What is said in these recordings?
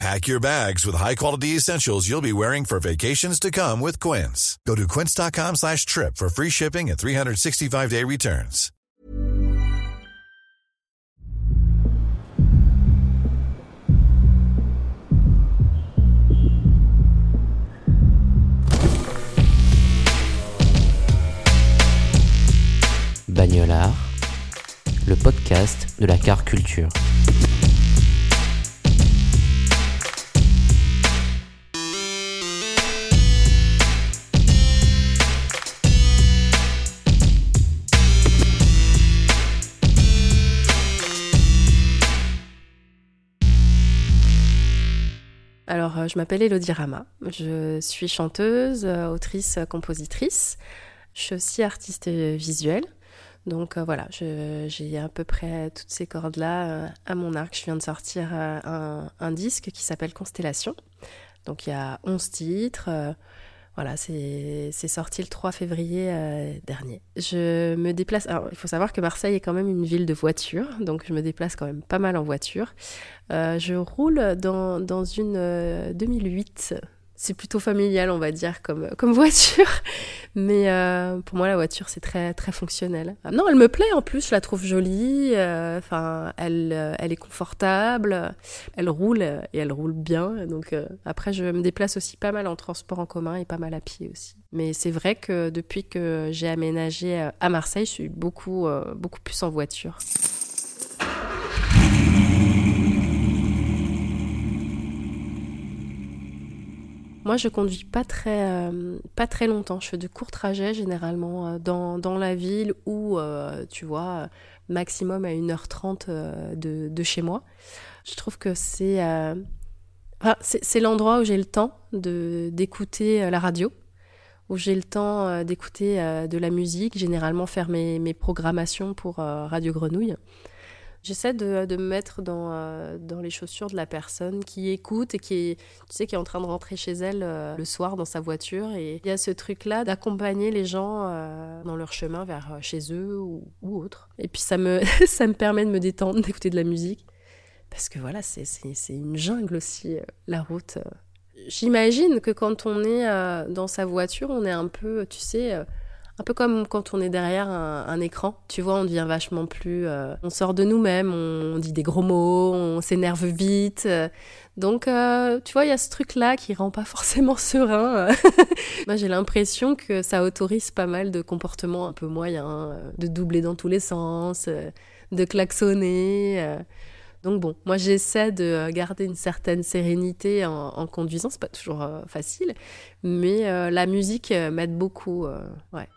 Pack your bags with high-quality essentials you'll be wearing for vacations to come with Quince. Go to quince.com slash trip for free shipping and 365-day returns. Bagnolard, le podcast de la car culture. Je m'appelle Elodie Rama. Je suis chanteuse, euh, autrice, euh, compositrice. Je suis aussi artiste visuelle. Donc voilà, j'ai à peu près toutes ces cordes-là à mon arc. Je viens de sortir un, un disque qui s'appelle Constellation. Donc il y a 11 titres. Voilà, c'est sorti le 3 février euh, dernier. Je me déplace. Alors, il faut savoir que Marseille est quand même une ville de voitures, donc je me déplace quand même pas mal en voiture. Euh, je roule dans, dans une 2008 euh, c'est plutôt familial, on va dire, comme, comme voiture. Mais euh, pour moi, la voiture, c'est très, très fonctionnel. Ah, non, elle me plaît en plus, je la trouve jolie. Euh, enfin, elle, euh, elle est confortable. Elle roule et elle roule bien. Donc, après, je me déplace aussi pas mal en transport en commun et pas mal à pied aussi. Mais c'est vrai que depuis que j'ai aménagé à Marseille, je suis beaucoup, beaucoup plus en voiture. Moi, je conduis pas très, euh, pas très longtemps. Je fais de courts trajets généralement euh, dans, dans, la ville ou, euh, tu vois, maximum à 1h30 de, de, chez moi. Je trouve que c'est c'est l'endroit où j'ai le temps d'écouter la radio, où j'ai le temps d'écouter de la musique, généralement faire mes, mes programmations pour Radio Grenouille. J'essaie de, de, me mettre dans, euh, dans les chaussures de la personne qui écoute et qui est, tu sais, qui est en train de rentrer chez elle euh, le soir dans sa voiture. Et il y a ce truc-là d'accompagner les gens euh, dans leur chemin vers chez eux ou, autre. Et puis ça me, ça me permet de me détendre, d'écouter de la musique. Parce que voilà, c'est une jungle aussi, la route. J'imagine que quand on est dans sa voiture, on est un peu, tu sais un peu comme quand on est derrière un, écran, tu vois, on devient vachement plus... Euh, on sort de nous-mêmes, on, dit des gros mots, on s'énerve vite. Euh. donc, euh, tu vois, il y a ce truc-là qui rend pas forcément serein. Moi, j'ai l'impression que ça autorise pas mal de comportements un peu moyens, de doubler dans tous les sens, de klaxonner. Donc bon, moi j'essaie de garder une certaine sérénité en, en conduisant, c'est pas toujours facile, mais la musique m'aide beaucoup. ouais.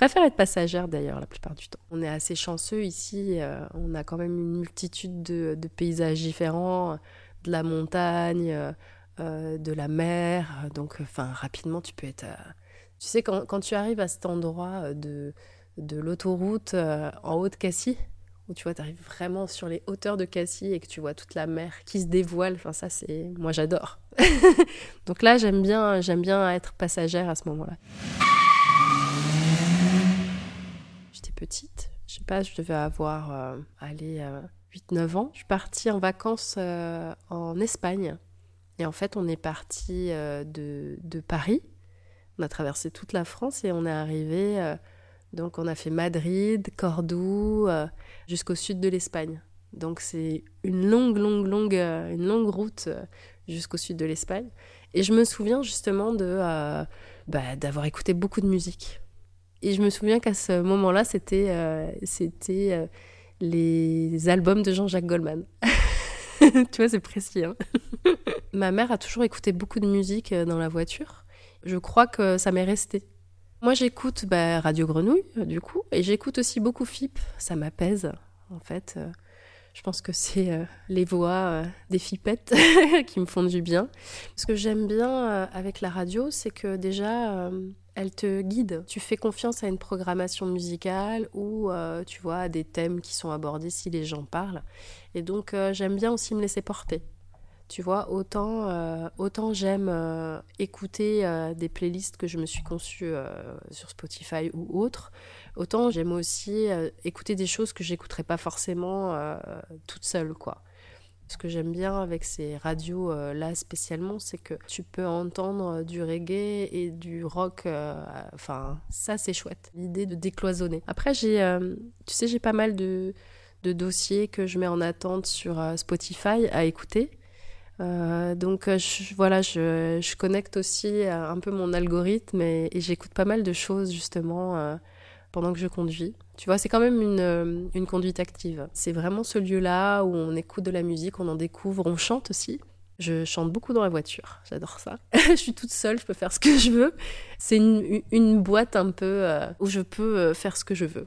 Préfère être passagère d'ailleurs la plupart du temps. On est assez chanceux ici, euh, on a quand même une multitude de, paysages différents, de la montagne, euh, de la mer, donc enfin rapidement tu peux être... Euh, tu sais, quand, quand, tu arrives à cet endroit de, de l'autoroute en haut de Cassis, où tu vois, tu arrives vraiment sur les hauteurs de Cassis et que tu vois toute la mer qui se dévoile, enfin ça c'est... Moi j'adore. donc là j'aime bien, j'aime bien être passagère à ce moment-là. Petite. Je sais pas, je devais avoir, euh, allez, 8-9 euh, ans. Je suis partie en vacances euh, en Espagne. Et en fait, on est parti de, de, Paris. On a traversé toute la France et on est arrivé. donc, on a fait Madrid, Cordoue, jusqu'au sud de l'Espagne. Donc, c'est une longue, longue, longue, une longue route jusqu'au sud de l'Espagne. Et je me souviens justement de bah, d'avoir écouté beaucoup de musique. Et je me souviens qu'à ce moment-là, c'était euh, euh, les albums de Jean-Jacques Goldman. tu vois, c'est précis. Hein Ma mère a toujours écouté beaucoup de musique euh, dans la voiture. Je crois que ça m'est resté. Moi, j'écoute bah, Radio Grenouille, du coup, et j'écoute aussi beaucoup FIP. Ça m'apaise, en fait. Je pense que c'est les voix des fipettes qui me font du bien. Ce que j'aime bien avec la radio, c'est que déjà, elle te guide. Tu fais confiance à une programmation musicale ou, tu vois, à des thèmes qui sont abordés si les gens parlent. Et donc, j'aime bien aussi me laisser porter. Tu vois, autant, autant j'aime écouter des playlists que je me suis conçues sur Spotify ou autres, Autant j'aime aussi euh, écouter des choses que j'écouterais pas forcément euh, toute seule, quoi. Ce que j'aime bien avec ces radios euh, là spécialement, c'est que tu peux entendre du reggae et du rock. Enfin, ça c'est chouette. L'idée de décloisonner. Après, j'ai, tu sais, j'ai pas mal de, dossiers que je mets en attente sur Spotify à écouter. donc voilà, je, connecte aussi un peu mon algorithme et j'écoute pas mal de choses justement pendant que je conduis. Tu vois, c'est quand même une, euh, une conduite active. C'est vraiment ce lieu-là où on écoute de la musique, on en découvre, on chante aussi. Je chante beaucoup dans la voiture, j'adore ça. je suis toute seule, je peux faire ce que je veux. C'est une, une, boîte un peu euh, où je peux euh, faire ce que je veux.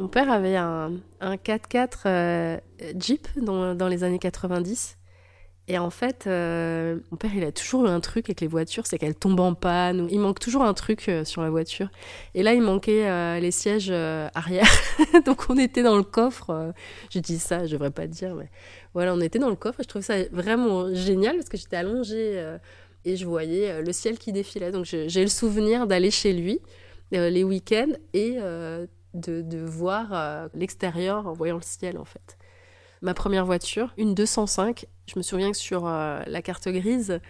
Mon père avait un, un 4x4 Jeep dans, dans les années 90 et en fait, euh, mon père, il a toujours eu un truc avec les voitures, c'est qu'elles tombent en panne. Il manque toujours un truc euh, sur la voiture. Et là, il manquait euh, les sièges arrière. Donc, on était dans le coffre. je dis ça, je devrais pas dire, mais voilà, on était dans le coffre. Je trouvais ça vraiment génial parce que j'étais allongée et je voyais le ciel qui défilait. Donc, j'ai le souvenir d'aller chez lui les week-ends et de, voir l'extérieur en voyant le ciel, en fait ma première voiture, une 205. Je me souviens que sur euh, la carte grise,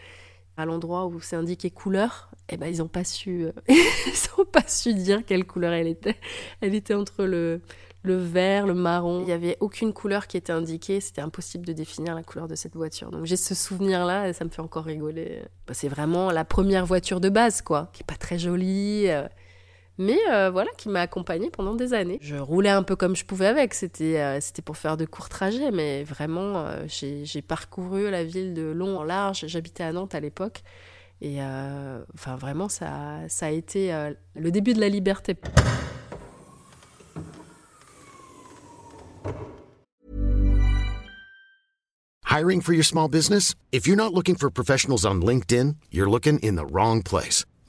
à l'endroit où c'est indiqué couleur, eh ben ils n'ont pas su, euh, pas su dire quelle couleur elle était. Elle était entre le le vert, le marron. Il n'y avait aucune couleur qui était indiquée. C'était impossible de définir la couleur de cette voiture. Donc j'ai ce souvenir-là et ça me fait encore rigoler. Bah, c'est vraiment la première voiture de base, quoi, qui est pas très jolie. Euh, mais euh, voilà, qui m'a accompagnée pendant des années. Je roulais un peu comme je pouvais avec, c'était euh, pour faire de courts trajets, mais vraiment, euh, j'ai parcouru la ville de long en large. J'habitais à Nantes à l'époque, et enfin vraiment, ça, ça a été le début de la liberté. Hiring for your small business? If you're not looking for professionals on LinkedIn, you're looking in the wrong place.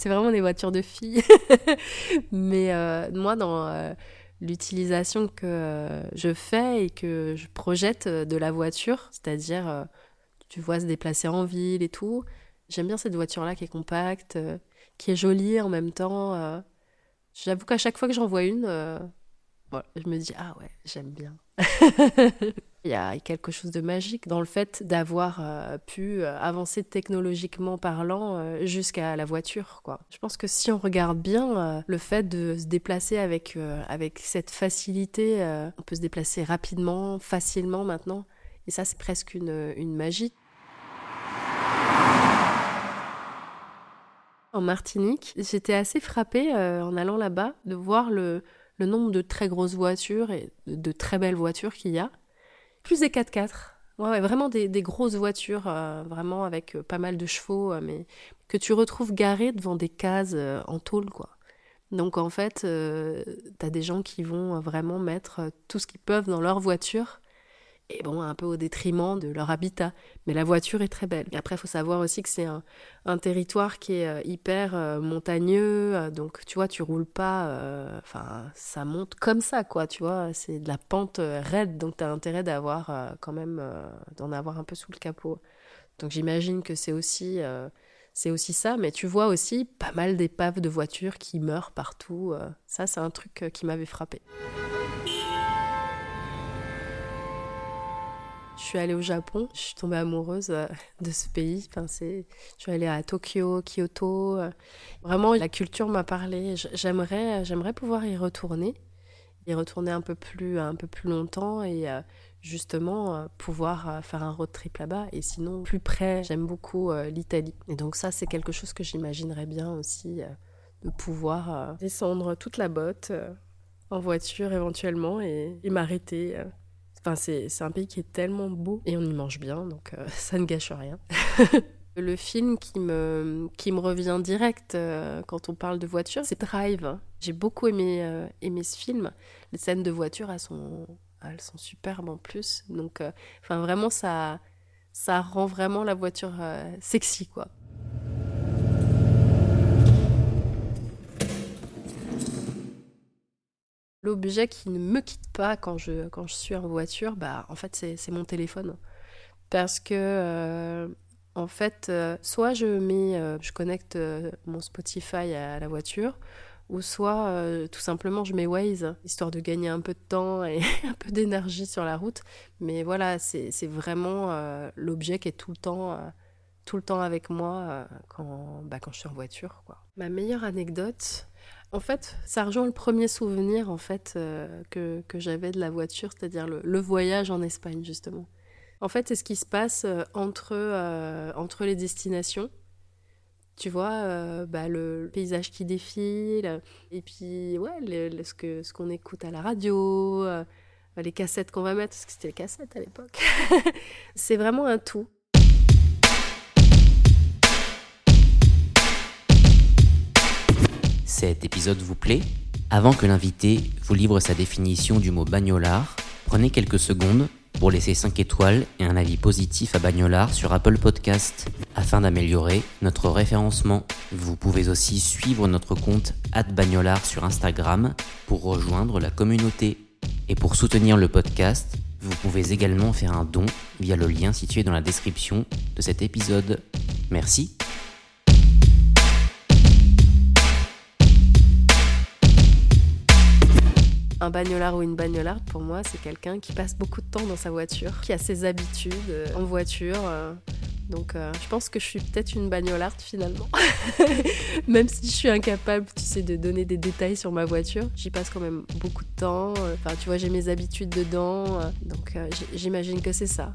C'est vraiment des voitures de filles. Mais euh, moi, dans euh, l'utilisation que euh, je fais et que je projette de la voiture, c'est-à-dire, tu vois, se déplacer en ville et tout, j'aime bien cette voiture-là qui est compacte, qui est jolie en même temps. J'avoue qu'à chaque fois que j'en vois une, je me dis, ah ouais, j'aime bien. Il y a quelque chose de magique dans le fait d'avoir euh, pu euh, avancer technologiquement parlant euh, jusqu'à la voiture. Je pense que si on regarde bien le fait de se déplacer avec, avec cette facilité, on peut se déplacer rapidement, facilement maintenant. Et ça, c'est presque une, une magie. En Martinique, j'étais assez frappée en allant là-bas de voir le, le nombre de très grosses voitures et de très belles voitures qu'il y a. Plus des 4x4. Ouais, vraiment des, grosses voitures, euh, vraiment avec euh, pas mal de chevaux, euh, mais que tu retrouves garées devant des cases en tôle, quoi. Donc en fait, t'as des gens qui vont vraiment mettre tout ce qu'ils peuvent dans leur voiture et bon, un peu au détriment de leur habitat. Mais la voiture est très belle. Après, il faut savoir aussi que c'est un, un, territoire qui est euh, hyper euh, montagneux. Euh, donc, tu vois, tu roules pas. Enfin, ça monte comme ça, quoi. Tu vois, c'est de la pente raide. Donc, tu as intérêt d'avoir quand même, d'en avoir un peu sous le capot. Donc, j'imagine que c'est aussi. c'est aussi ça, mais tu vois aussi pas mal d'épaves de voitures qui meurent partout. Ça, c'est un truc qui m'avait frappé. Suis allée au Japon, je suis tombée amoureuse euh, de ce pays. Je suis allée à Tokyo, Kyoto. Euh. Vraiment, la culture m'a parlé. J'aimerais, j'aimerais pouvoir y retourner, y retourner un peu plus, un peu plus longtemps et euh, justement pouvoir faire un road trip là-bas. Et sinon, plus près, j'aime beaucoup l'Italie. Et donc ça, c'est quelque chose que j'imaginerais bien aussi de pouvoir descendre toute la botte en voiture éventuellement et m'arrêter Enfin, c'est un pays qui est tellement beau et on y mange bien, donc euh, ça ne gâche rien. Le film qui me, qui me revient direct euh, quand on parle de voiture, c'est Drive. J'ai beaucoup aimé, euh, aimé ce film. Les scènes de voiture, elles sont, elles sont superbes en plus. Donc, enfin, vraiment, ça, ça rend vraiment la voiture sexy, quoi. L'objet qui ne me quitte pas quand je, quand je suis en voiture, bah, en fait, c'est mon téléphone. Parce que, euh, en fait, euh, soit je mets, euh, je connecte mon Spotify à la voiture, ou soit tout simplement je mets Waze, histoire de gagner un peu de temps et un peu d'énergie sur la route. Mais voilà, c'est vraiment l'objet qui est tout le temps, tout le temps avec moi quand, bah, quand je suis en voiture. Quoi. Ma meilleure anecdote, en fait, ça rejoint le premier souvenir en fait euh, que, j'avais de la voiture, c'est-à-dire le, voyage en Espagne justement. En fait, c'est ce qui se passe euh, entre, euh, entre les destinations. Tu vois, bah, le paysage qui défile, et puis ouais, ce qu'on ce qu'on écoute à la radio, les cassettes qu'on va mettre, parce que c'était les cassettes à l'époque. c'est vraiment un tout. Cet épisode vous plaît, avant que l'invité vous livre sa définition du mot bagnolard, prenez quelques secondes pour laisser 5 étoiles et un avis positif à Bagnolard sur Apple Podcast afin d'améliorer notre référencement. Vous pouvez aussi suivre notre compte Bagnolard sur Instagram pour rejoindre la communauté. Et pour soutenir le podcast, vous pouvez également faire un don via le lien situé dans la description de cet épisode. Merci Un bagnolard ou une bagnolarde, pour moi, c'est quelqu'un qui passe beaucoup de temps dans sa voiture, qui a ses habitudes euh, en voiture. Euh. donc euh, je pense que je suis peut-être une bagnolarde finalement. même si je suis incapable, tu sais, de donner des détails sur ma voiture, j'y passe quand même beaucoup de temps. Enfin, tu vois, j'ai mes habitudes dedans. donc j'imagine que c'est ça.